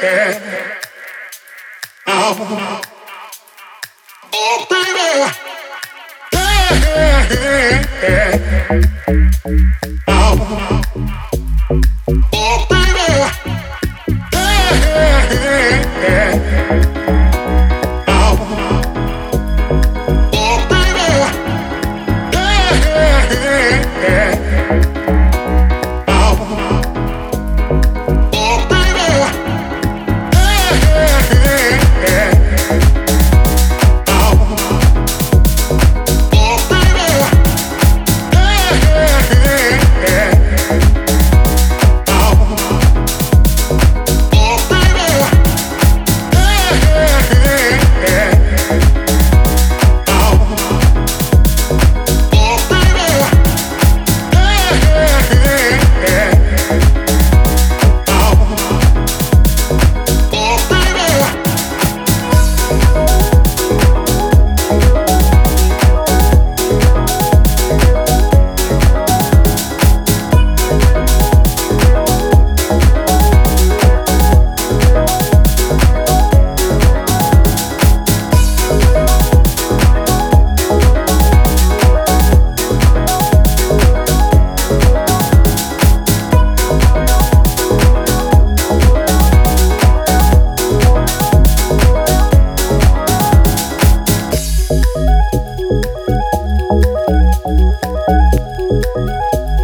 Oh,